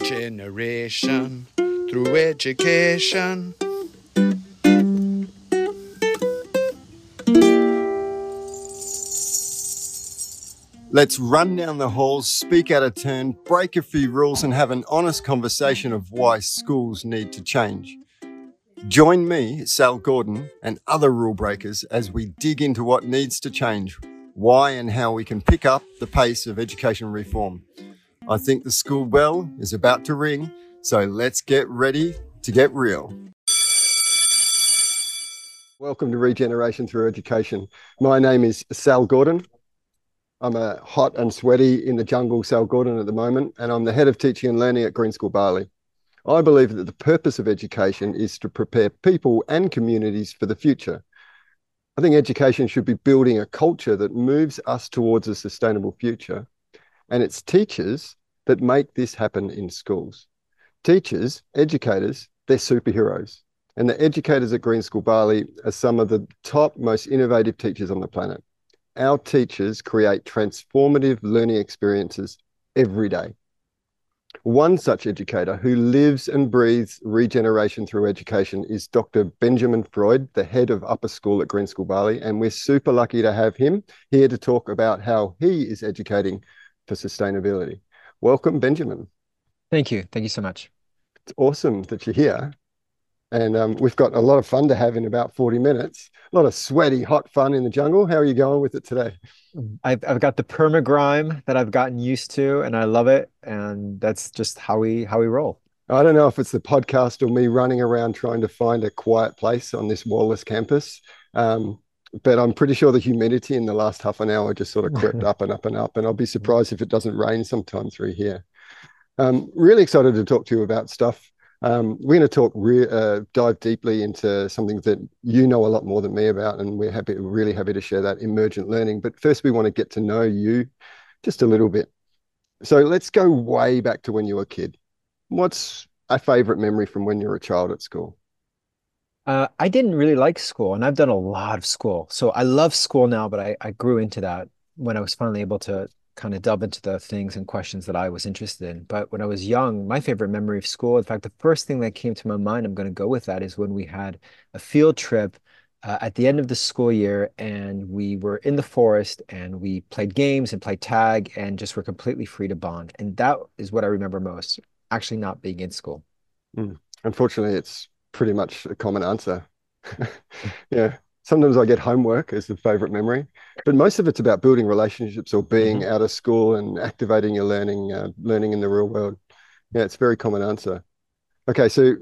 Regeneration through education. Let's run down the halls, speak out of turn, break a few rules, and have an honest conversation of why schools need to change. Join me, Sal Gordon, and other rule breakers as we dig into what needs to change, why and how we can pick up the pace of education reform. I think the school bell is about to ring, so let's get ready to get real. Welcome to Regeneration Through Education. My name is Sal Gordon. I'm a hot and sweaty in the jungle Sal Gordon at the moment, and I'm the head of teaching and learning at Green School Bali. I believe that the purpose of education is to prepare people and communities for the future. I think education should be building a culture that moves us towards a sustainable future. And it's teachers that make this happen in schools. Teachers, educators, they're superheroes. And the educators at Green School Bali are some of the top, most innovative teachers on the planet our teachers create transformative learning experiences every day. One such educator who lives and breathes regeneration through education is Dr. Benjamin Freud, the head of upper school at Green School Bali. And we're super lucky to have him here to talk about how he is educating for sustainability. Welcome, Benjamin. Thank you. Thank you so much. It's awesome that you're here. And um, we've got a lot of fun to have in about 40 minutes. A lot of sweaty, hot fun in the jungle. How are you going with it today? I've, I've got the perma grime that I've gotten used to, and I love it. And that's just how we how we roll. I don't know if it's the podcast or me running around trying to find a quiet place on this Wallace campus. Um, but I'm pretty sure the humidity in the last half an hour just sort of crept up and up and up. And I'll be surprised if it doesn't rain sometime through here. Um, really excited to talk to you about stuff um, we're going to talk, re- uh, dive deeply into something that you know a lot more than me about, and we're happy, really happy to share that emergent learning. But first, we want to get to know you just a little bit. So let's go way back to when you were a kid. What's a favorite memory from when you were a child at school? Uh, I didn't really like school, and I've done a lot of school. So I love school now, but I, I grew into that when I was finally able to kind of delve into the things and questions that I was interested in. But when I was young, my favorite memory of school, in fact, the first thing that came to my mind, I'm going to go with that, is when we had a field trip uh, at the end of the school year and we were in the forest and we played games and played tag and just were completely free to bond. And that is what I remember most, actually not being in school. Mm. Unfortunately, it's pretty much a common answer. yeah sometimes I get homework as the favorite memory, but most of it's about building relationships or being mm-hmm. out of school and activating your learning, uh, learning in the real world. Yeah, it's a very common answer. Okay, so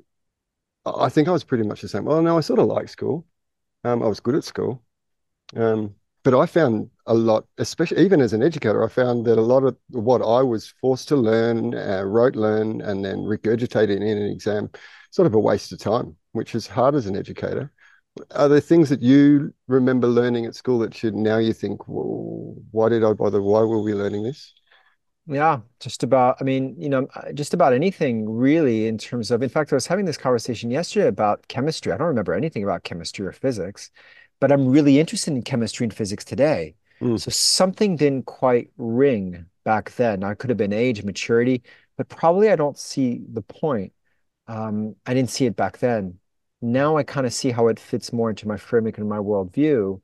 I think I was pretty much the same. Well, no, I sort of liked school. Um, I was good at school, um, but I found a lot, especially even as an educator, I found that a lot of what I was forced to learn, uh, rote learn, and then regurgitated in an exam, sort of a waste of time, which is hard as an educator are there things that you remember learning at school that should now you think, well, why did I bother? Why were we learning this? Yeah, just about, I mean, you know, uh, just about anything really in terms of, in fact, I was having this conversation yesterday about chemistry. I don't remember anything about chemistry or physics, but I'm really interested in chemistry and physics today. Mm. So something didn't quite ring back then. I could have been age, maturity, but probably I don't see the point. Um, I didn't see it back then now I kind of see how it fits more into my framework and my worldview.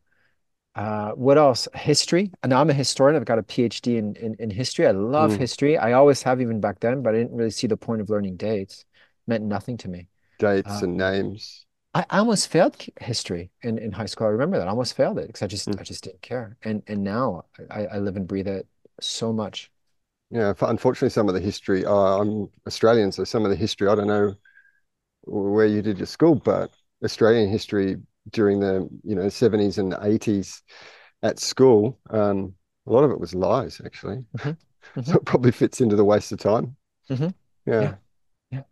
Uh, what else? History. And I'm a historian. I've got a PhD in in, in history. I love mm. history. I always have, even back then. But I didn't really see the point of learning dates. It meant nothing to me. Dates uh, and names. I, I almost failed history in, in high school. I remember that. I almost failed it because I just mm. I just didn't care. And and now I, I live and breathe it so much. Yeah, unfortunately, some of the history. Uh, I'm Australian, so some of the history I don't know where you did your school, but Australian history during the you know 70s and 80s at school, um, a lot of it was lies actually. Mm-hmm. Mm-hmm. so it probably fits into the waste of time. Mm-hmm. Yeah. yeah. yeah.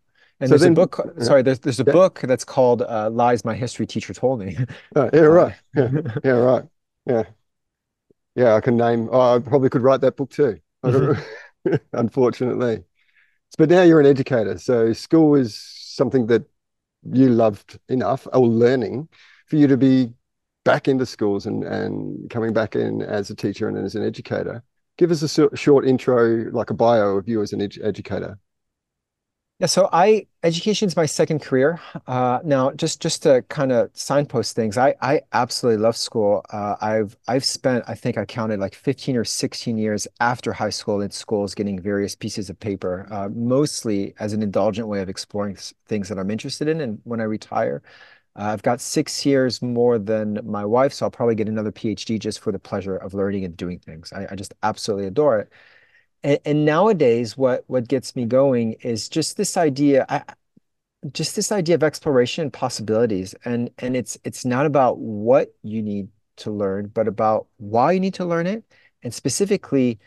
And so there's then, a book. Sorry, there's there's a yeah. book that's called uh, "Lies My History Teacher Told Me." Oh, yeah, right. Yeah, yeah, right. Yeah, yeah. I can name. Oh, I probably could write that book too. Mm-hmm. Unfortunately, but now you're an educator, so school is something that you loved enough or learning for you to be back into schools and, and coming back in as a teacher and as an educator. Give us a short intro, like a bio of you as an ed- educator. Yeah, so I education is my second career. Uh, now, just just to kind of signpost things, I I absolutely love school. Uh, I've I've spent I think I counted like 15 or 16 years after high school in schools getting various pieces of paper, uh, mostly as an indulgent way of exploring things that I'm interested in. And when I retire, uh, I've got six years more than my wife, so I'll probably get another PhD just for the pleasure of learning and doing things. I, I just absolutely adore it. And, and nowadays, what what gets me going is just this idea, I, just this idea of exploration and possibilities. And and it's it's not about what you need to learn, but about why you need to learn it, and specifically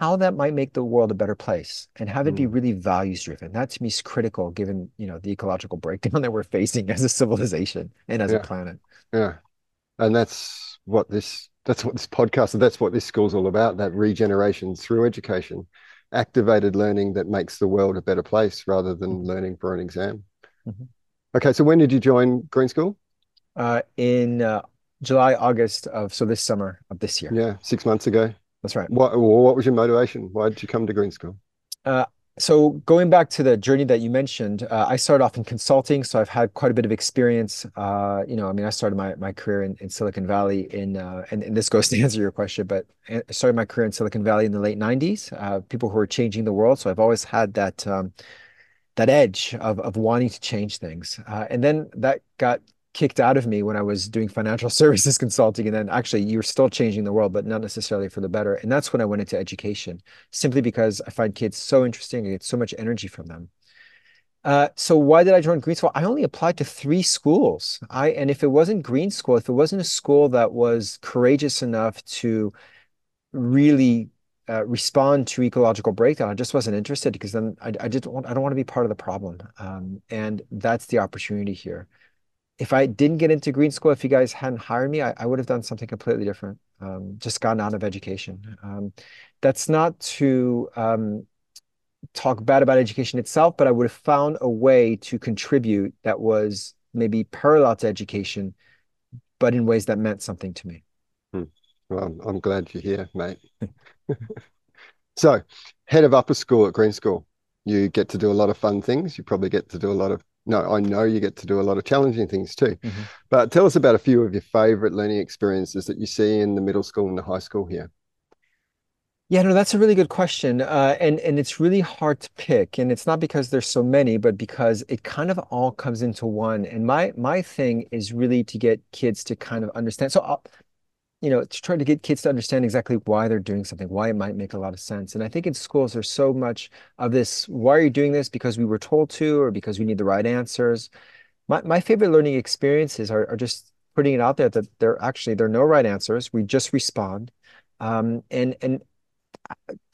how that might make the world a better place and have it be Mm, really values driven. That to me is critical given, you know, the ecological breakdown that we're facing as a civilization and as a planet. yeah. And that's what this that's what this podcast and that's what this school's all about, that regeneration through education, activated learning that makes the world a better place rather than Mhm, learning for an exam. mhm. Okay, so when did you join Green School? Uh, in uh, July, August of so this summer of this year. Yeah, six months ago. That's right. What what was your motivation? Why did you come to Green School? Uh, so going back to the journey that you mentioned, uh, I started off in consulting, so I've had quite a bit of experience. Uh, you know, I mean, I started my my career in, in Silicon Valley in, uh, and, and this goes to answer your question, but I started my career in Silicon Valley in the late 90s. Uh, people who are changing the world, so I've always had that um, that edge of of wanting to change things. Uh, and then that got kicked out of me when I was doing financial services consulting. And then actually, you're still changing the world, but not necessarily for the better. And that's when I went into education, simply because I find kids so interesting. I get so much energy from them. Uh, so why did I join Green School? I only applied to three schools. I and if it wasn't Green School, if it wasn't a school that was courageous enough to really uh, respond to ecological breakdown. I just wasn't interested because then I, I just want I don't want to be part of the problem. Um, and that's the opportunity here. If I didn't get into green school, if you guys hadn't hired me, I, I would have done something completely different. Um, just gotten out of education. Um, that's not to um, talk bad about education itself, but I would have found a way to contribute that was maybe parallel to education, but in ways that meant something to me. Hmm. Well, I'm, I'm glad you're here, mate. So, head of upper school at Green School, you get to do a lot of fun things. You probably get to do a lot of, no, I know you get to do a lot of challenging things too. Mhm. But tell us about a few of your favorite learning experiences that you see in the middle school and the high school here. Yeah, no, that's a really good question. Uh, and and it's really hard to pick. And it's not because there's so many, but because it kind of all comes into one. And my my thing is really to get kids to kind of understand. So I'll, you know, to try to get kids to understand exactly why they're doing something, why it might make a lot of sense. And I think in schools there's so much of this, why are you doing this? Because we were told to, or because we need the right answers. My my favorite learning experiences are are just putting it out there that there actually there are no right answers. We just respond. Um, and and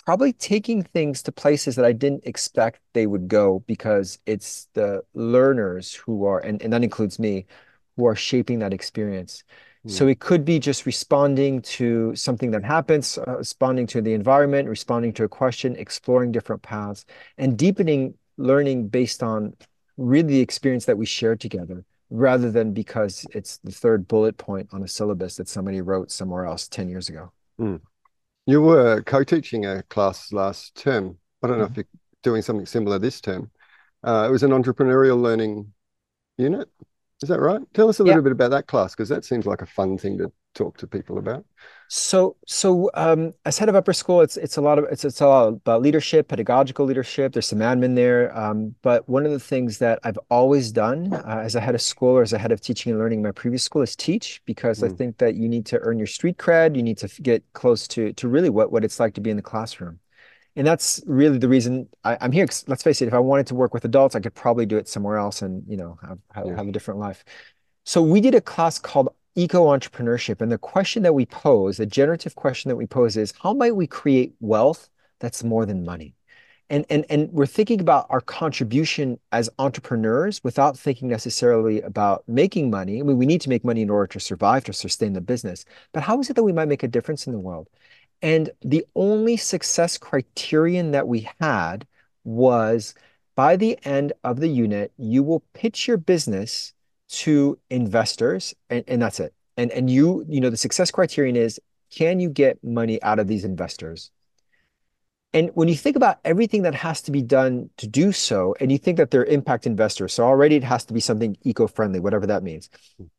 probably taking things to places that I didn't expect they would go because it's the learners who are, and, and that includes me, who are shaping that experience. Hmm. So it could be just responding to something that happens, uh, responding to the environment, responding to a question, exploring different paths, and deepening learning based on really the experience that we share together, rather than because it's the third bullet point on a syllabus that somebody wrote somewhere else 10 years ago. Hmm. You were co-teaching a class last term. I don't know if Mhm. you're doing something similar this term. Uh, it was an entrepreneurial learning unit. Is that right? Tell us a Yeah, little bit about that class because that seems like a fun thing to talk to people about. So, so um, as head of upper school, it's it's a lot of it's it's a lot about leadership, pedagogical leadership. There's some admin there, um, but one of the things that I've always done uh, as a head of school or as a head of teaching and learning in my previous school is teach because I Hmm. think that you need to earn your street cred. You need to get close to to really what what it's like to be in the classroom, and that's really the reason I, I'm here. 'cause let's face it, if I wanted to work with adults, I could probably do it somewhere else and you know have have, Yeah. have a different life. So we did a class called Eco-Entrepreneurship, and the question that we pose, the generative question that we pose is, how might we create wealth that's more than money? And and and we're thinking about our contribution as entrepreneurs without thinking necessarily about making money. I mean, we need to make money in order to survive, to sustain the business. But how is it that we might make a difference in the world? And the only success criterion that we had was by the end of the unit, you will pitch your business to investors, and, and that's it. And and you, you know, the success criterion is can you get money out of these investors? And when you think about everything that has to be done to do so, and you think that they're impact investors, so already it has to be something eco-friendly, whatever that means.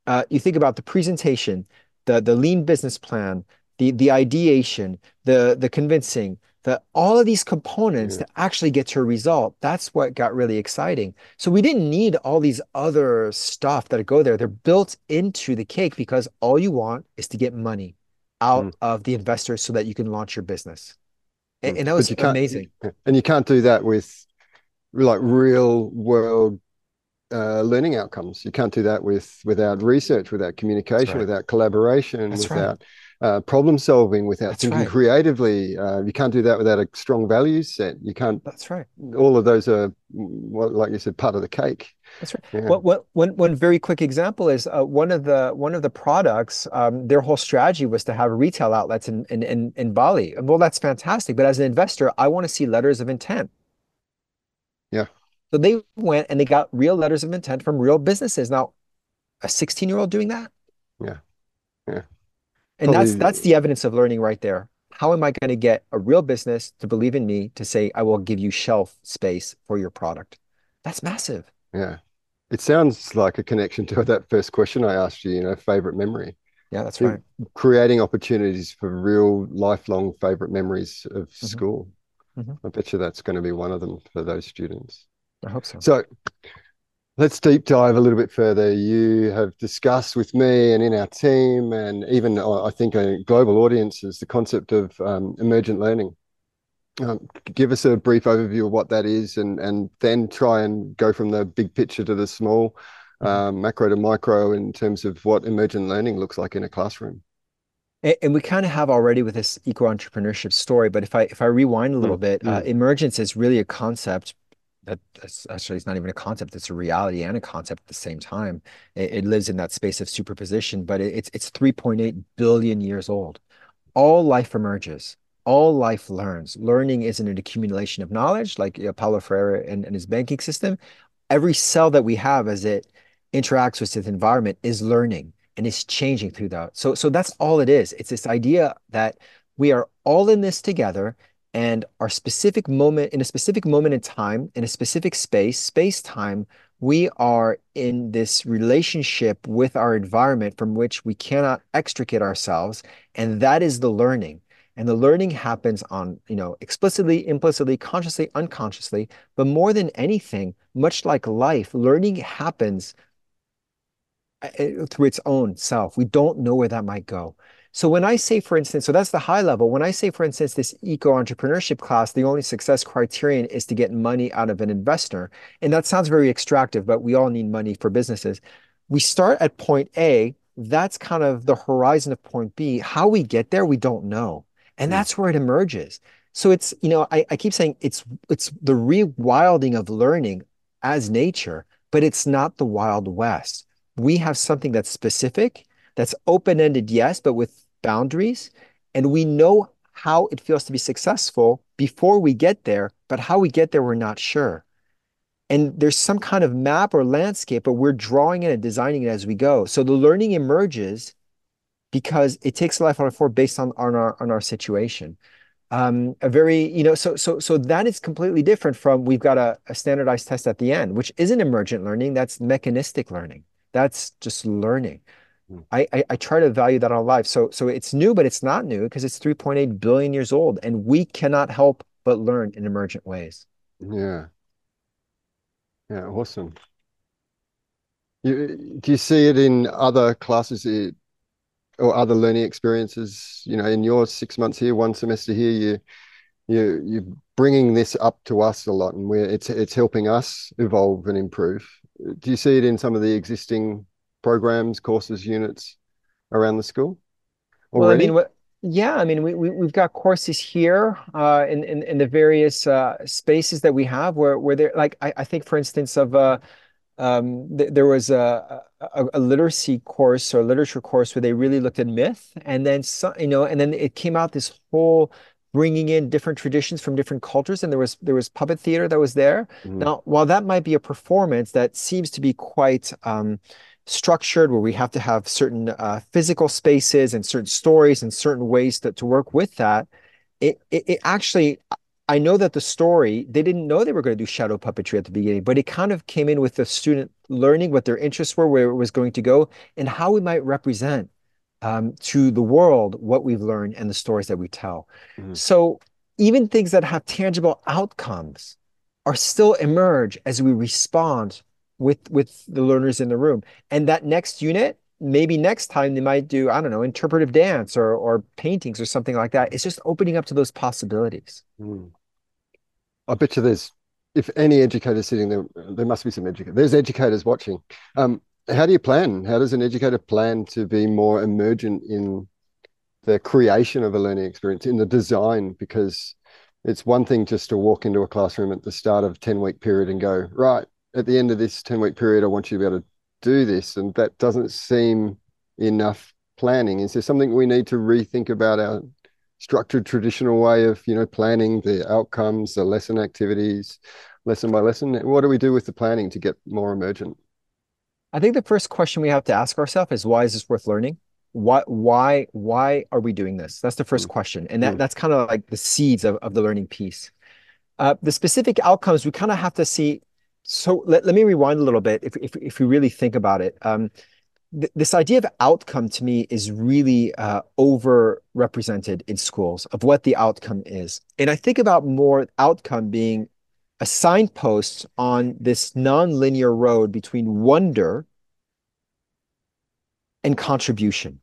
Uh, you think about the presentation, the the lean business plan, the the ideation, the the convincing, the all of these components Yeah. to actually get to a result. That's what got really exciting. So we didn't need all these other stuff that go there. They're built into the cake because all you want is to get money out Mm. of the investors so that you can launch your business. And, Mm. and that was amazing. And you can't do that with like real world uh, learning outcomes. You can't do that with without research, without communication, right. without collaboration, That's right. Uh, problem solving, without That's thinking right. creatively. Uh, you can't do that without a strong values set. You can't. That's right. All of those are, well, like you said, part of the cake. That's right. Yeah. What, what, one, one very quick example is uh, one of the one of the products. Um, their whole strategy was to have retail outlets in, in in in Bali. Well, that's fantastic. But as an investor, I want to see letters of intent. Yeah. So they went and they got real letters of intent from real businesses. Now, a 16 year old doing that. Yeah. And that's that's the evidence of learning right there. How am I going to get a real business to believe in me to say I will give you shelf space for your product? That's massive. Yeah. It sounds like a connection to that first question I asked you, you know, favorite memory. Yeah, that's right. Creating opportunities for real lifelong favorite memories of Mm-hmm. school. Mhm. I bet you that's going to be one of them for those students. I hope so. So let's deep dive a little bit further. You have discussed with me and in our team, and even uh, I think a global audiences, the concept of um, emergent learning. Um, give us a brief overview of what that is, and and then try and go from the big picture to the small, um, macro to micro, in terms of what emergent learning looks like in a classroom. And, and we kind of have already with this eco entrepreneurship story, but if I if I rewind a little Mm, bit, uh, mm. emergence is really a concept actually it's not even a concept; it's a reality and a concept at the same time. It, it lives in that space of superposition, but it, it's it's 3.8 billion years old. All life emerges. All life learns. Learning isn't an accumulation of knowledge like uh, Paulo Freire and, and his banking system. Every cell that we have as it interacts with its environment is learning and is changing through that. So, so that's all it is. It's this idea that we are all in this together and our specific moment, in a specific moment in time, in a specific space, space time, we are in this relationship with our environment from which we cannot extricate ourselves. And that is the learning. And the learning happens on, you know, explicitly, implicitly, consciously, unconsciously. But more than anything, much like life, learning happens uh, through its own self. We don't know where that might go. So when I say, for instance, so that's the high level. When I say, for instance, this eco entrepreneurship class, the only success criterion is to get money out of an investor. And that sounds very extractive, but we all need money for businesses. We start at point A. That's kind of the horizon of point B. How we get there, we don't know. And Mm. that's where it emerges. So it's, you know, I, I keep saying it's it's the rewilding of learning as nature, but it's not the Wild West. We have something that's specific, that's open-ended, yes, but with boundaries. And we know how it feels to be successful before we get there, but how we get there, we're not sure. And there's some kind of map or landscape, but we're drawing it and designing it as we go. So the learning emerges because it takes life on four based on, on our on our situation. Um, a very, you know, so so so that is completely different from we've got a, a standardized test at the end, which isn't emergent learning, that's mechanistic learning. That's just learning. Mm. I, I I try to value that on life. So so it's new, but it's not new because it's 3.8 billion years old, and we cannot help but learn in emergent ways. Yeah. Yeah, awesome. You, do you see it in other classes eh, or other learning experiences? You know, in your six months here, one semester here, you you you're bringing this up to us a lot, and we're it's it's helping us evolve and improve. Do you see it in some of the existing programs, courses, units around the school Well, I mean, yeah, I mean, we, we we've got courses here uh, in, in in the various uh, spaces that we have where where there like I, I think for instance of uh um th there was a, a a literacy course or literature course where they really looked at myth and then some you know and then it came out this whole bringing in different traditions from different cultures and there was there was puppet theater that was there. Mhm. Now, while that might be a performance that seems to be quite um, structured, where we have to have certain uh, physical spaces and certain stories and certain ways to, to work with that, it, it, it actually, I know that the story, they didn't know they were going to do shadow puppetry at the beginning, but it kind of came in with the student learning what their interests were, where it was going to go, and how we might represent um, to the world what we've learned and the stories that we tell. Mm-hmm. So even things that have tangible outcomes are still emerge as we respond with with the learners in the room. And that next unit, maybe next time they might do, I don't know, interpretive dance or or paintings or something like that. It's just opening up to those possibilities. Mm. I bet you there's if any educator sitting there, there must be some educators. There's educators watching. Um, how do you plan? How does an educator plan to be more emergent in the creation of a learning experience, in the design? Because it's one thing just to walk into a classroom at the start of 10 week period and go, right, at the end of this 10 week period, I want you to be able to do this. And that doesn't seem enough planning. Is there something we need to rethink about our structured traditional way of, you know, planning the outcomes, the lesson activities, lesson by lesson? What do we do with the planning to get more emergent? I think the first question we have to ask ourselves is why is this worth learning? Why why why are we doing this? That's the first mm. question. And that, mm. that's kind of like the seeds of, of the learning piece. Uh, the specific outcomes we kind of have to see. So let, let me rewind a little bit if, if, if we really think about it. Um, th- this idea of outcome to me is really uh, overrepresented in schools of what the outcome is. And I think about more outcome being a signpost on this nonlinear road between wonder and contribution.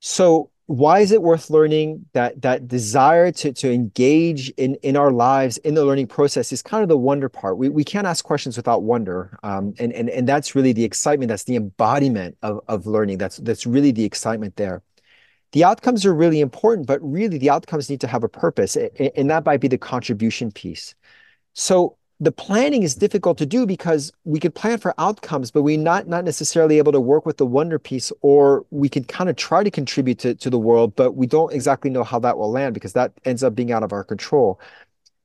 So why is it worth learning that that desire to, to engage in, in our lives in the learning process is kind of the wonder part. We, we can't ask questions without wonder. Um, and, and, and that's really the excitement. That's the embodiment of, of learning. That's, that's really the excitement there. The outcomes are really important, but really the outcomes need to have a purpose. And that might be the contribution piece. So the planning is difficult to do because we could plan for outcomes, but we're not not necessarily able to work with the wonder piece, or we could kind of try to contribute to, to the world, but we don't exactly know how that will land because that ends up being out of our control.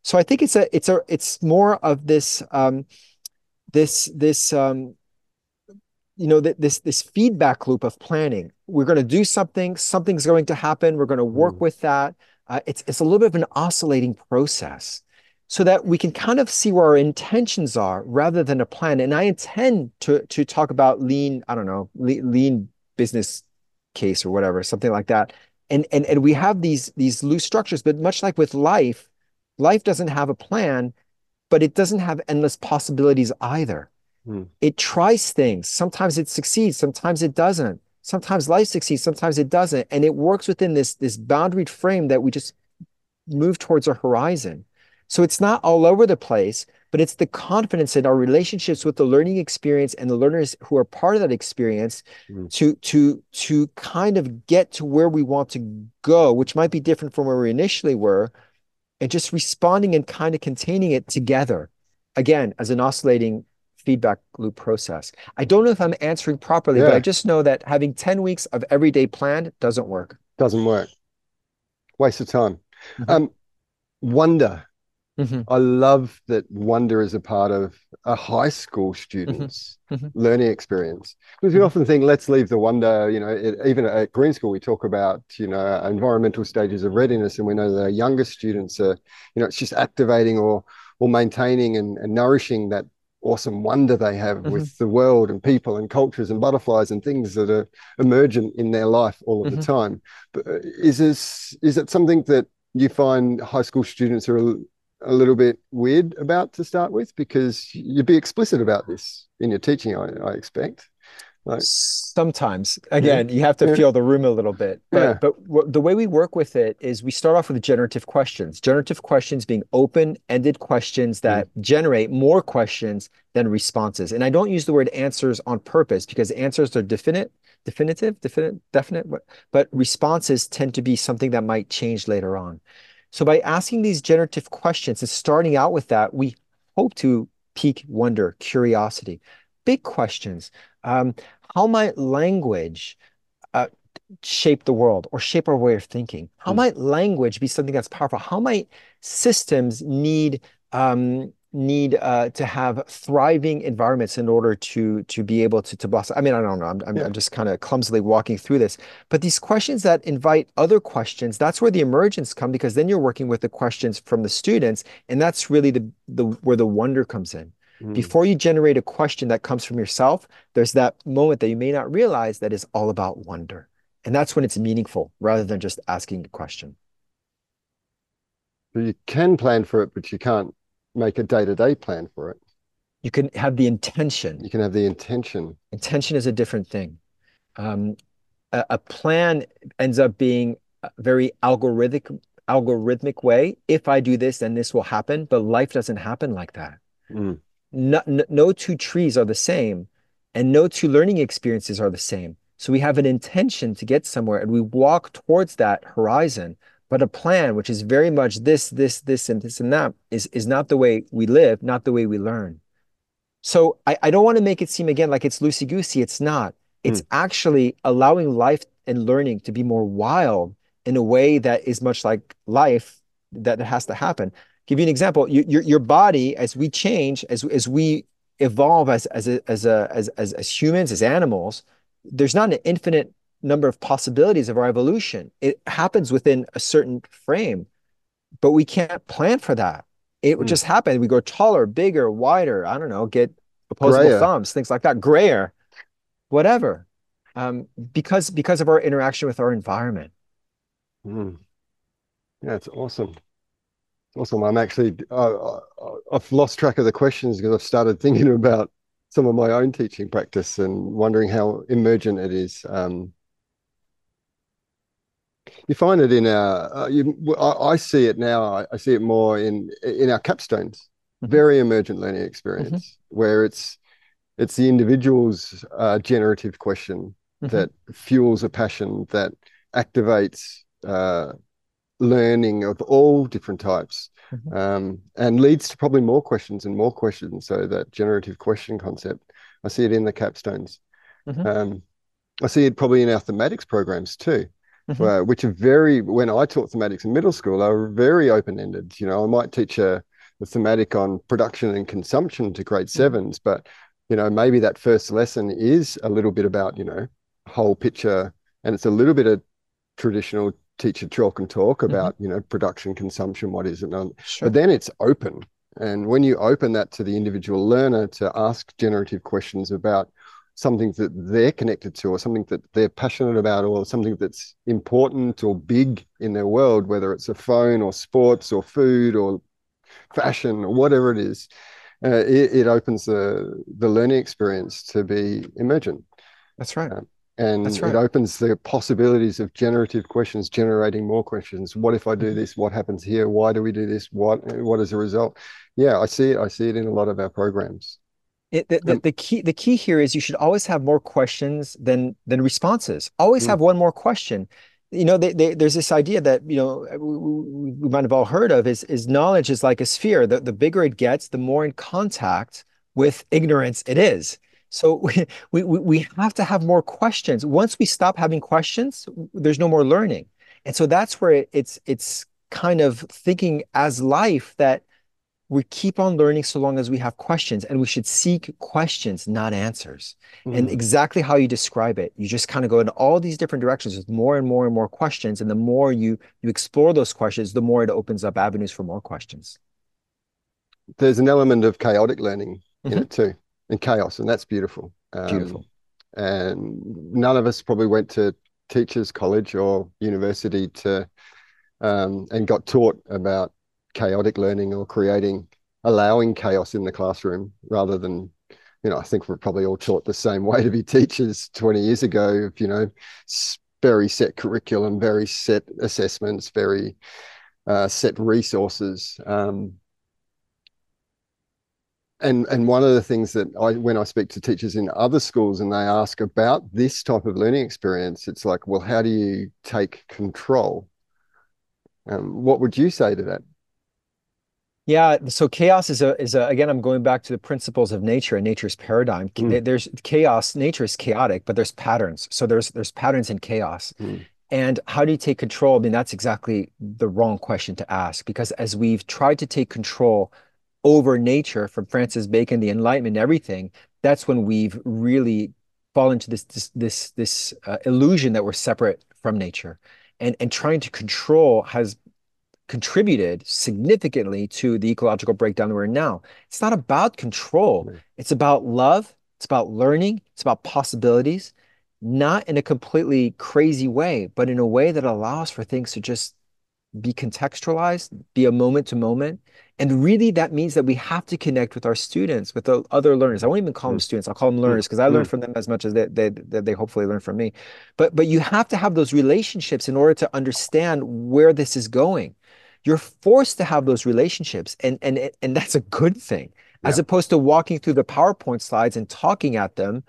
So I think it's a it's a it's more of this um, this this um, you know th- this this feedback loop of planning. We're going to do something, something's going to happen. We're going to work mm. with that. Uh, it's it's a little bit of an oscillating process so that we can kind of see where our intentions are rather than a plan. And I intend to to talk about lean, I don't know, lean, lean business case or whatever, something like that. And and and we have these these loose structures, but much like with life, life doesn't have a plan, but it doesn't have endless possibilities either. Hmm. It tries things. Sometimes it succeeds, sometimes it doesn't. Sometimes life succeeds, sometimes it doesn't. And it works within this this boundaried frame that we just move towards a horizon. So it's not all over the place, but it's the confidence in our relationships with the learning experience and the learners who are part of that experience mm. to to to kind of get to where we want to go, which might be different from where we initially were, and just responding and kind of containing it together. Again, as an oscillating feedback loop process. I don't know if I'm answering properly, yeah. but I just know that having 10 weeks of everyday plan doesn't work. Doesn't work. Waste of time. Mm-hmm. Um, wonder Mm-hmm. I love that wonder is a part of a high school student's mm-hmm. mm-hmm. learning experience because we mm-hmm. often think let's leave the wonder. You know, it, even at green school we talk about you know environmental stages of readiness, and we know that our younger students are you know it's just activating or or maintaining and, and nourishing that awesome wonder they have mm-hmm. with the world and people and cultures and butterflies and things that are emergent in their life all of the mm-hmm. time. But uh, is this is it something that you find high school students are a little bit weird about to start with because you'd be explicit about this in your teaching, I, I expect. Like, Sometimes, again, yeah. you have to yeah. feel the room a little bit. But, yeah. but w- the way we work with it is we start off with generative questions. Generative questions being open-ended questions that mm. generate more questions than responses. And I don't use the word answers on purpose because answers are definite, definitive, definite, definite. But responses tend to be something that might change later on. So by asking these generative questions and starting out with that, we hope to pique wonder, curiosity. Big questions. Um, how might language uh, shape the world or shape our way of thinking? How mm. might language be something that's powerful? How might systems need um, need uh, to have thriving environments in order to to be able to to blossom. I mean, I don't know. I'm I'm, Yeah. I'm just kind of clumsily walking through this, but these questions that invite other questions, that's where the emergence come because then you're working with the questions from the students, and that's really the the where the wonder comes in. Mm. Before you generate a question that comes from yourself, there's that moment that you may not realize that is all about wonder. And that's when it's meaningful rather than just asking a question. So you can plan for it, but you can't make a day-to-day plan for it. You can have the intention. You can have the intention. Intention is a different thing. Um, a, a plan ends up being a very algorithmic algorithmic way. If I do this, then this will happen. But life doesn't happen like that. Mm. No, no, no two trees are the same, and no two learning experiences are the same. So we have an intention to get somewhere, and we walk towards that horizon. But a plan, which is very much this, this, this, and this and that, is is not the way we live, not the way we learn. So I, I don't want to make it seem again like it's loosey goosey. It's not. Hmm. It's actually allowing life and learning to be more wild in a way that is much like life that has to happen. Give you an example. Your your, your body, as we change, as as we evolve as as a, as a as, as as humans, as animals, there's not an infinite number of possibilities of our evolution. It happens within a certain frame, but we can't plan for that. It Mm. just happen. We grow taller, bigger, wider. I don't know, get opposable Grayer. thumbs, things like that, grayer, whatever, um, because because of our interaction with our environment. Mm. Yeah, it's awesome. Awesome. I'm actually, uh, I- I've lost track of the questions because I've started thinking about some of my own teaching practice and wondering how emergent it is. Um, you find it in our, uh, you, I, I see it now, I, I see it more in in our capstones, Mhm. very emergent learning experience, where it's it's the individual's uh, generative question Mhm. that fuels a passion that activates uh, learning of all different types Mhm. um, and leads to probably more questions and more questions. So that generative question concept, I see it in the capstones. Mhm. Um, I see it probably in our thematics programs too, Mhm. uh, which are very. When I taught thematics in middle school, they were very open ended. You know, I might teach a, a thematic on production and consumption to grade sevens, but you know, maybe that first lesson is a little bit about you know whole picture, and it's a little bit of traditional teacher talk and talk about you know production consumption what is it Sure. but then it's open. And when you open that to the individual learner to ask generative questions about something that they're connected to or something that they're passionate about or something that's important or big in their world, whether it's a phone or sports or food or fashion or whatever it is, uh, it, it opens the, the learning experience to be emergent. That's right. And That's it opens the possibilities of generative questions, generating more questions. What if I do Mhm. this? What happens here? Why do we do this? What what is the result? Yeah, I see it. I see it in a lot of our programs. It, the, the, Um, the key the key here is you should always have more questions than than responses. Always Mm. have one more question. You know, they, they, there's this idea that you know we, we we might have all heard of is is knowledge is like a sphere. The the bigger it gets, the more in contact with ignorance it is. So we, we we have to have more questions. Once we stop having questions, there's no more learning. And so that's where it, it's it's kind of thinking as life that we keep on learning so long as we have questions and we should seek questions not answers and Mm. exactly how you describe it you just kind of go in all these different directions with more and more and more questions and the more you you explore those questions the more it opens up avenues for more questions There's an element of chaotic learning in Mhm. it too, and chaos, and that's beautiful. Um, Beautiful. And none of us probably went to teachers' college or university to um, and got taught about chaotic learning or creating, allowing chaos in the classroom rather than, you know, I think we're probably all taught the same way to be teachers 20 years ago, of you know, very set curriculum, very set assessments, very uh, set resources. Um, and and one of the things that I when I speak to teachers in other schools and they ask about this type of learning experience, it's like, well, how do you take control? Um, what would you say to that? Yeah so chaos is a is a again i'm going back to the principles of nature and nature's paradigm. Mm. There's chaos nature is chaotic but there's patterns. So there's there's patterns in chaos. Mm. and how do you take control? I mean that's exactly the wrong question to ask because as we've tried to take control over nature from Francis Bacon, the Enlightenment, everything, that's when we've really fallen into this this this, this uh, illusion that we're separate from nature, and and trying to control has contributed significantly to the ecological breakdown we're in now. It's not about control. It's about love. It's about learning. It's about possibilities, not in a completely crazy way, but in a way that allows for things to just be contextualized, be a moment to moment. And really, that means that we have to connect with our students, with the other learners. I won't even call mm. them students; I'll call them learners because. I learn mm. from them as much as they, they they hopefully learn from me. But but you have to have those relationships in order to understand where this is going. You're forced to have those relationships, and and and that's a good thing, yeah. as opposed to walking through the PowerPoint slides and talking at them.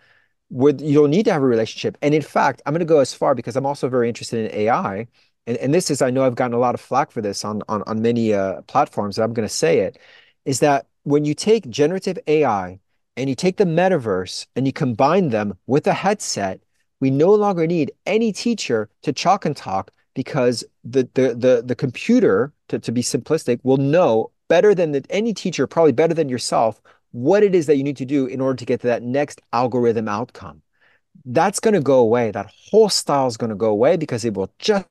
Where you don't need to have a relationship. And in fact, I'm going to go as far because I'm also very interested in AI and, and this is I know I've gotten a lot of flack for this on on, on many uh, platforms. And I'm going to say it is that when you take generative AI and you take the metaverse and you combine them with a headset, we no longer need any teacher to chalk and talk because the the the, the computer, to, to be simplistic, will know better than the, any teacher, probably better than yourself, what it is that you need to do in order to get to that next algorithm outcome. That's going to go away. That whole style is going to go away because it will just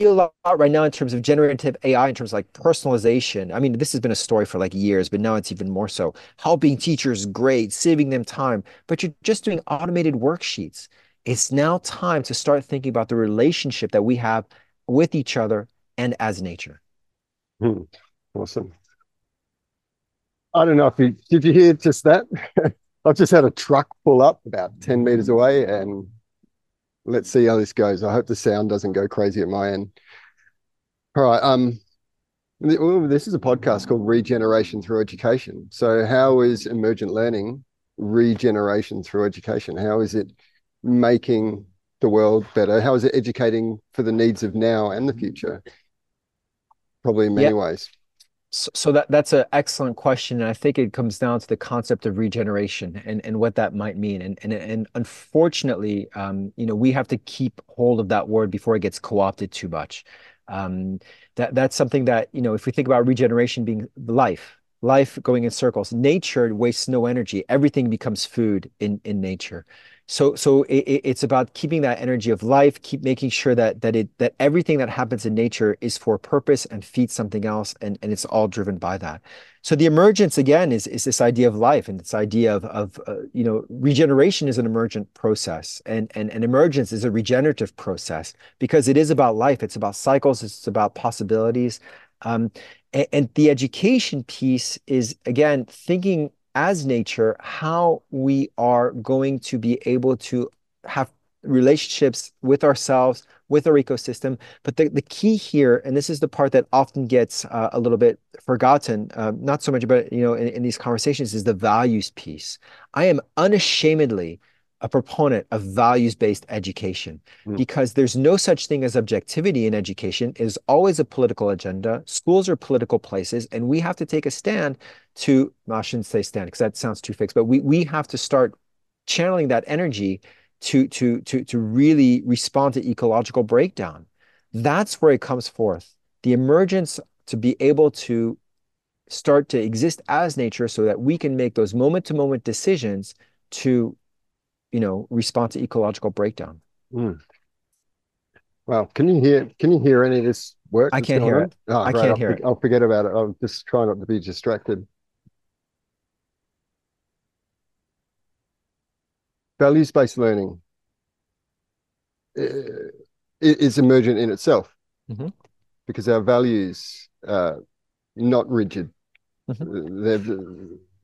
a lot right now in terms of generative AI, in terms of like personalization. I mean, this has been a story for like years, but now it's even more so. Helping teachers grade, saving them time, but you're just doing automated worksheets. It's now time to start thinking about the relationship that we have with each other and as nature. Hmm. Awesome. I don't know if you did you hear just that? I've just had a truck pull up about 10 meters away and let's see how this goes. I hope the sound doesn't go crazy at my end. All right. Um, this is a podcast called Regeneration Through Education. So, how is emergent learning regeneration through education? How is it making the world better? How is it educating for the needs of now and the future? Probably in many yeah. ways. So, so that that's an excellent question, and I think it comes down to the concept of regeneration and, and what that might mean. And and and unfortunately, um, you know, we have to keep hold of that word before it gets co-opted too much. Um, that that's something that you know, if we think about regeneration being life, life going in circles, nature wastes no energy. Everything becomes food in in nature. So so it, it's about keeping that energy of life, keep making sure that that it that everything that happens in nature is for purpose and feeds something else, and, and it's all driven by that. So the emergence again is is this idea of life and this idea of of uh, you know regeneration is an emergent process, and and and emergence is a regenerative process because it is about life. It's about cycles. It's about possibilities. Um, and, and the education piece is again thinking as nature how we are going to be able to have relationships with ourselves, with our ecosystem. But the, the key here, and this is the part that often gets uh, a little bit forgotten, uh, not so much, but you know, in, in these conversations, is the values piece. I am unashamedly a proponent of values-based education mm. because there's no such thing as objectivity in education. It is always a political agenda. Schools are political places, and we have to take a stand to, I shouldn't say stand because that sounds too fixed, but we we have to start channeling that energy to to to to really respond to ecological breakdown. That's where it comes forth. The emergence to be able to start to exist as nature so that we can make those moment to moment decisions to you know, respond to ecological breakdown. Mm. Well, can you hear? Can you hear any of this work? I can't hear on? it. Oh, I right. can't I'll, hear it. I'll forget about it. I'll just try not to be distracted. Values-based learning is emergent in itself mm-hmm. because our values are not rigid. Mm-hmm. They're,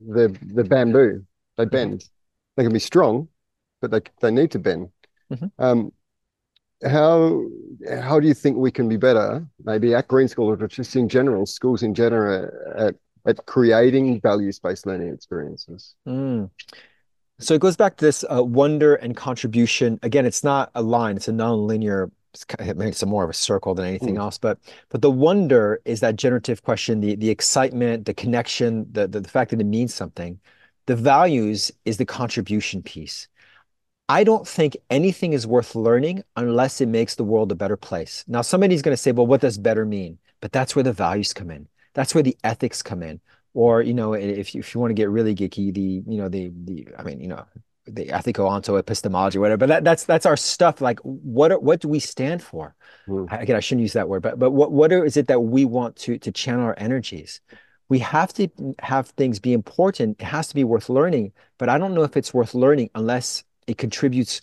they're, they're bamboo. They bend. Mm-hmm. They can be strong, but they they need to bend. Mm-hmm. Um, how how do you think we can be better, maybe at Green School or just in general, schools in general, at at creating values based learning experiences? Mm. So it goes back to this uh, wonder and contribution. Again, it's not a line; it's a non-linear. It's, it's more of a circle than anything mm. else. But but the wonder is that generative question, the the excitement, the connection, the, the the fact that it means something. The values is the contribution piece. I don't think anything is worth learning unless it makes the world a better place. Now, somebody's going to say, well, what does better mean? But that's where the values come in. that's where the ethics come in. Or, you know, if you, if you want to get really geeky, the, you know, the, the, I mean, you know, the ethico epistemology, whatever. But that, that's that's our stuff. Like, what are, what do we stand for? Mm. Again, I shouldn't use that word, but but what what are, is it that we want to to channel our energies? We have to have things be important. It has to be worth learning. But I don't know if it's worth learning unless it contributes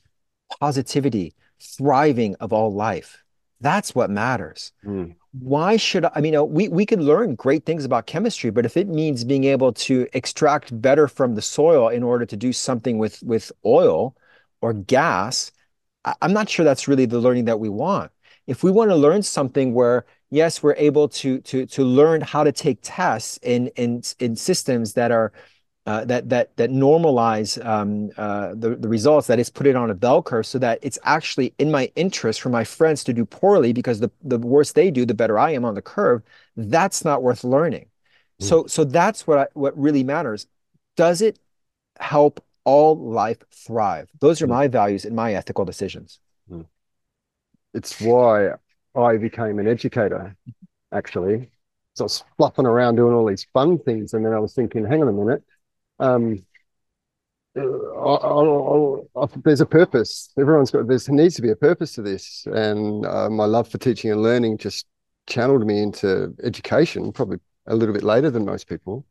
positivity, thriving of all life. That's what matters. Mm why should I, I mean, we, we can learn great things about chemistry, but if it means being able to extract better from the soil in order to do something with, with oil or gas, I, I'm not sure that's really the learning that we want. If we want to learn something where, yes, we're able to, to, to learn how to take tests in, in, in systems that are uh, that that that normalize um, uh, the the results. That is, put it on a bell curve so that it's actually in my interest for my friends to do poorly because the the worse they do, the better I am on the curve. That's not worth learning. Mm. So so that's what I, what really matters. Does it help all life thrive? Those are mm. my values and my ethical decisions. Mm. It's why I became an educator, actually. So I was fluffing around doing all these fun things, and then I was thinking, hang on a minute um, I'll, I'll, there's a purpose. Everyone's got there needs to be a purpose to this, and uh, my love for teaching and learning just channeled me into education. Probably a little bit later than most people,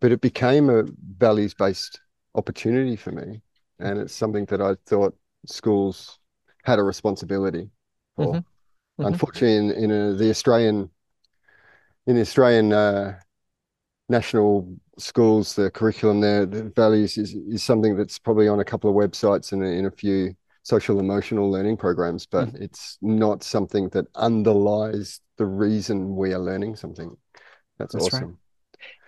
but it became a values based opportunity for me, and it's something that I thought schools had a responsibility for. Mm-hmm. Mm-hmm. Unfortunately, in, in a, the Australian in the Australian uh, national schools, the curriculum there, the values is, is something that's probably on a couple of websites and in a few social emotional learning programs, but mm. it's not something that underlies the reason we are learning something. That's, that's awesome.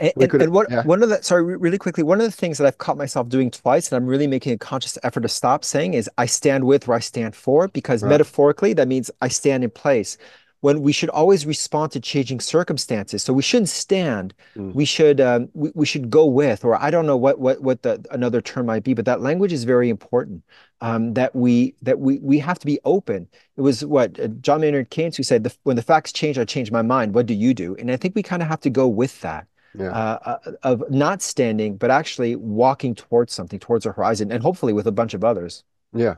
Right. And, and, and what, yeah. one of the sorry, really quickly, one of the things that I've caught myself doing twice, and I'm really making a conscious effort to stop saying is I stand with or I stand for, because right. metaphorically that means I stand in place when we should always respond to changing circumstances. So we shouldn't stand. Mm. We should um, we, we should go with, or I don't know what what what the another term might be, but that language is very important. Um, that we that we we have to be open. It was what uh, John Maynard Keynes who said, the, "When the facts change, I change my mind. What do you do?" And I think we kind of have to go with that. Yeah. Uh, uh, of not standing, but actually walking towards something, towards a horizon, and hopefully with a bunch of others. Yeah,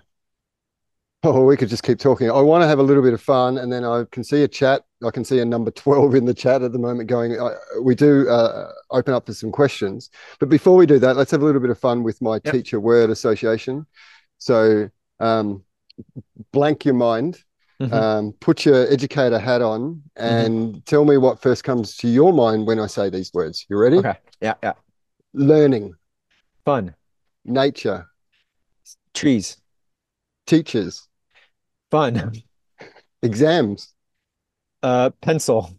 Oh, we could just keep talking. I want to have a little bit of fun, and then I can see a chat. I can see a number twelve in the chat at the moment. Going, I, we do uh, open up for some questions, but before we do that, let's have a little bit of fun with my yep. teacher word association. So, um, blank your mind, mm-hmm. um, put your educator hat on, mm-hmm. and mm-hmm. tell me what first comes to your mind when I say these words. You ready? Okay. Yeah. Yeah. Learning. Fun. Nature. Trees. Teachers. Fun. Exams. Uh, pencil.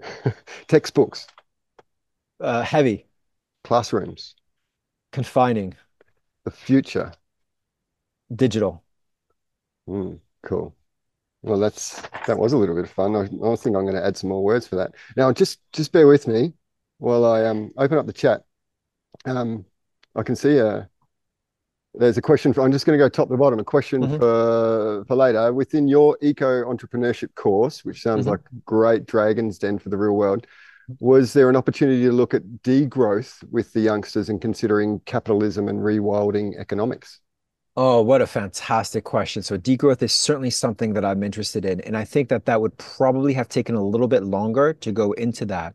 Textbooks. Uh, heavy. Classrooms. Confining. The future. Digital. Mm, cool. Well, that's that was a little bit of fun. I, I think I'm going to add some more words for that. Now, just just bear with me while I um open up the chat. Um, I can see a there's a question for, I'm just going to go top to bottom. A question mm-hmm. for for later. Within your eco entrepreneurship course, which sounds mm-hmm. like great dragon's den for the real world, was there an opportunity to look at degrowth with the youngsters and considering capitalism and rewilding economics? Oh, what a fantastic question. So degrowth is certainly something that I'm interested in. And I think that that would probably have taken a little bit longer to go into that.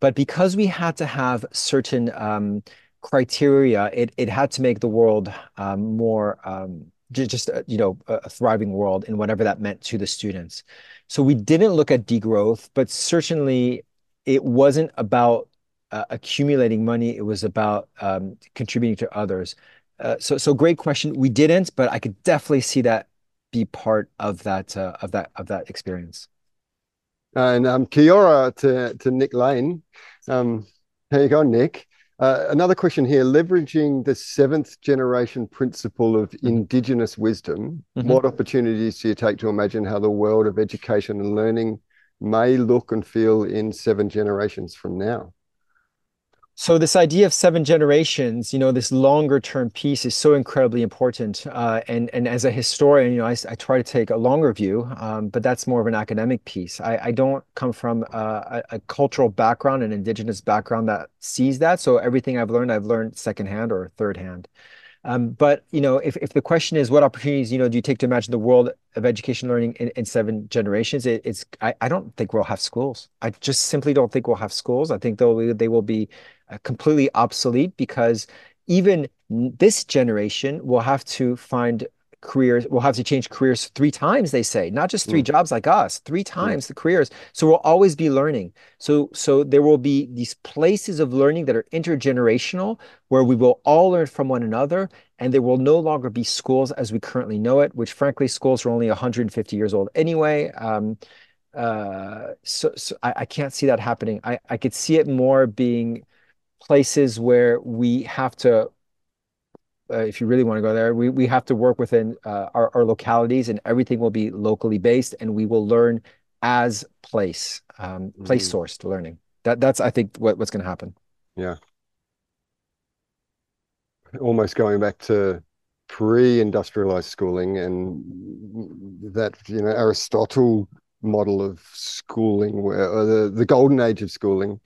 But because we had to have certain um, criteria, it, it had to make the world um, more um, just, uh, you know, a thriving world and whatever that meant to the students. So we didn't look at degrowth, but certainly it wasn't about uh, accumulating money. It was about um, contributing to others. Uh, so, so great question. We didn't, but I could definitely see that be part of that uh, of that of that experience. And um, Kiora to to Nick Lane. Um, how you going, Nick? Uh, another question here leveraging the seventh generation principle of mm-hmm. indigenous wisdom, mm-hmm. what opportunities do you take to imagine how the world of education and learning may look and feel in seven generations from now? So this idea of seven generations, you know, this longer term piece is so incredibly important. Uh, and and as a historian, you know, I, I try to take a longer view, um, but that's more of an academic piece. I, I don't come from a, a, cultural background, an indigenous background that sees that. So everything I've learned, I've learned secondhand or third hand. Um, but you know, if, if the question is what opportunities you know do you take to imagine the world of education learning in, in seven generations, it, it's I, I don't think we'll have schools. I just simply don't think we'll have schools. I think they'll they will be uh, completely obsolete because even this generation will have to find careers will have to change careers three times they say not just three mm. jobs like us three times mm. the careers so we'll always be learning so so there will be these places of learning that are intergenerational where we will all learn from one another and there will no longer be schools as we currently know it which frankly schools are only 150 years old anyway um, uh, so, so I, I can't see that happening I, I could see it more being places where we have to uh, if you really want to go there, we, we have to work within uh, our, our localities and everything will be locally based and we will learn as place, um, place mm. sourced learning. That that's I think what, what's going to happen. Yeah. Almost going back to pre-industrialized schooling and that you know Aristotle model of schooling where the, the golden age of schooling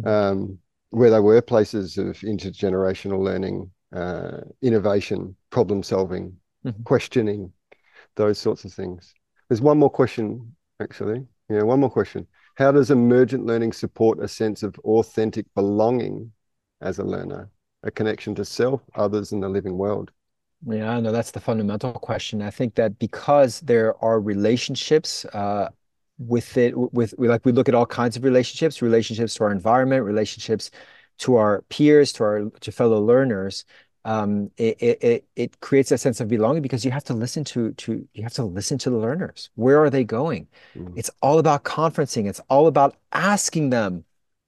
mm-hmm. um, where there were places of intergenerational learning uh, innovation, problem solving, mm-hmm. questioning, those sorts of things. There's one more question, actually. Yeah, one more question. How does emergent learning support a sense of authentic belonging as a learner, a connection to self, others, and the living world? Yeah, no, that's the fundamental question. I think that because there are relationships uh, with it, with we like we look at all kinds of relationships, relationships to our environment, relationships to our peers, to our to fellow learners, um, it, it it creates a sense of belonging because you have to listen to to you have to listen to the learners. Where are they going? Mm. It's all about conferencing. It's all about asking them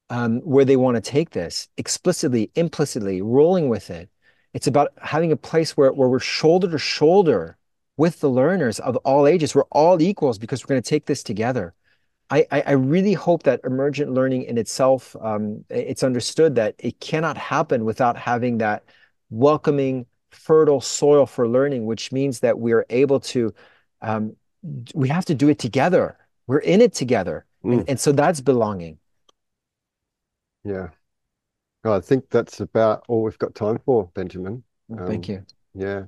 um, where they want to take this explicitly, implicitly, rolling with it. It's about having a place where where we're shoulder to shoulder with the learners of all ages. We're all equals because we're going to take this together. I, I really hope that emergent learning in itself, um, it's understood that it cannot happen without having that welcoming, fertile soil for learning, which means that we are able to, um, we have to do it together. We're in it together. Mm. And, and, so that's belonging. Yeah. I think that's about all we've got time for, Benjamin. Um, Thank you. Yeah.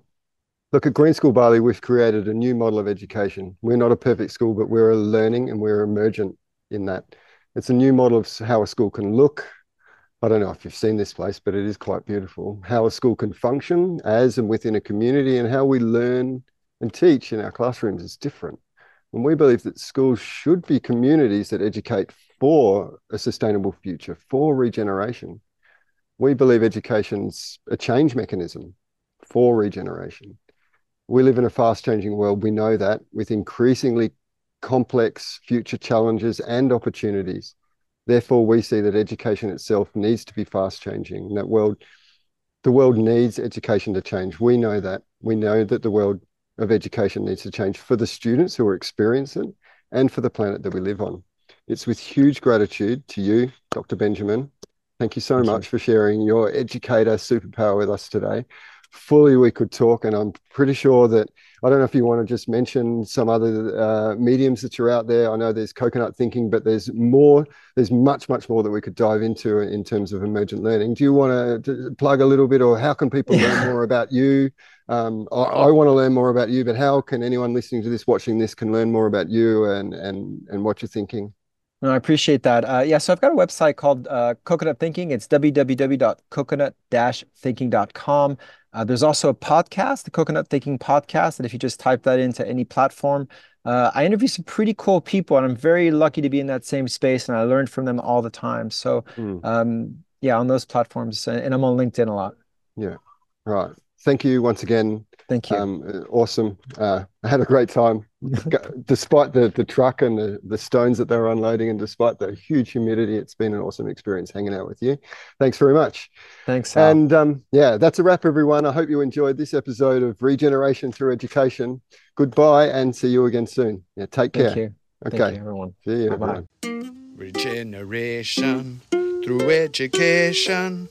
Look, at Green School Bali, we've created a new model of education. We're not a perfect school, but we're learning and we're emergent in that. It's a new model of how a school can look. I don't know if you've seen this place, but it is quite beautiful. How a school can function as and within a community, and how we learn and teach in our classrooms is different. And we believe that schools should be communities that educate for a sustainable future, for regeneration. We believe education's a change mechanism for regeneration we live in a fast changing world. We know that with increasingly complex future challenges and opportunities. Therefore, we see that education itself needs to be fast changing. That world, the world needs education to change. We know that. We know that the world of education needs to change for the students who are experiencing it and for the planet that we live on. It's with huge gratitude to you, Dr. Benjamin. Thank you so much for sharing your educator superpower with us today fully we could talk. And I'm pretty sure that I don't know if you want to just mention some other uh, mediums that are out there. I know there's coconut thinking, but there's more. There's much, much more that we could dive into in terms of emergent learning. Do you want to plug a little bit, or how can people learn more about you? Um, I, I want to learn more about you, but how can anyone listening to this, watching this, can learn more about you and and and what you're thinking? No, I appreciate that. Uh, yeah, so I've got a website called uh, Coconut Thinking. It's www.coconut-thinking.com. Uh, there's also a podcast, the Coconut Thinking Podcast, that if you just type that into any platform, uh, I interview some pretty cool people, and I'm very lucky to be in that same space, and I learn from them all the time. So, mm. um, yeah, on those platforms, and I'm on LinkedIn a lot. Yeah, right. Thank you once again Thank you. Um, awesome. Uh, I had a great time, despite the the truck and the, the stones that they were unloading, and despite the huge humidity. It's been an awesome experience hanging out with you. Thanks very much. Thanks. Hal. And um, yeah, that's a wrap, everyone. I hope you enjoyed this episode of Regeneration Through Education. Goodbye, and see you again soon. Yeah, take care. Thank you. Okay, Thank you, everyone. See you, Bye-bye. Regeneration through education.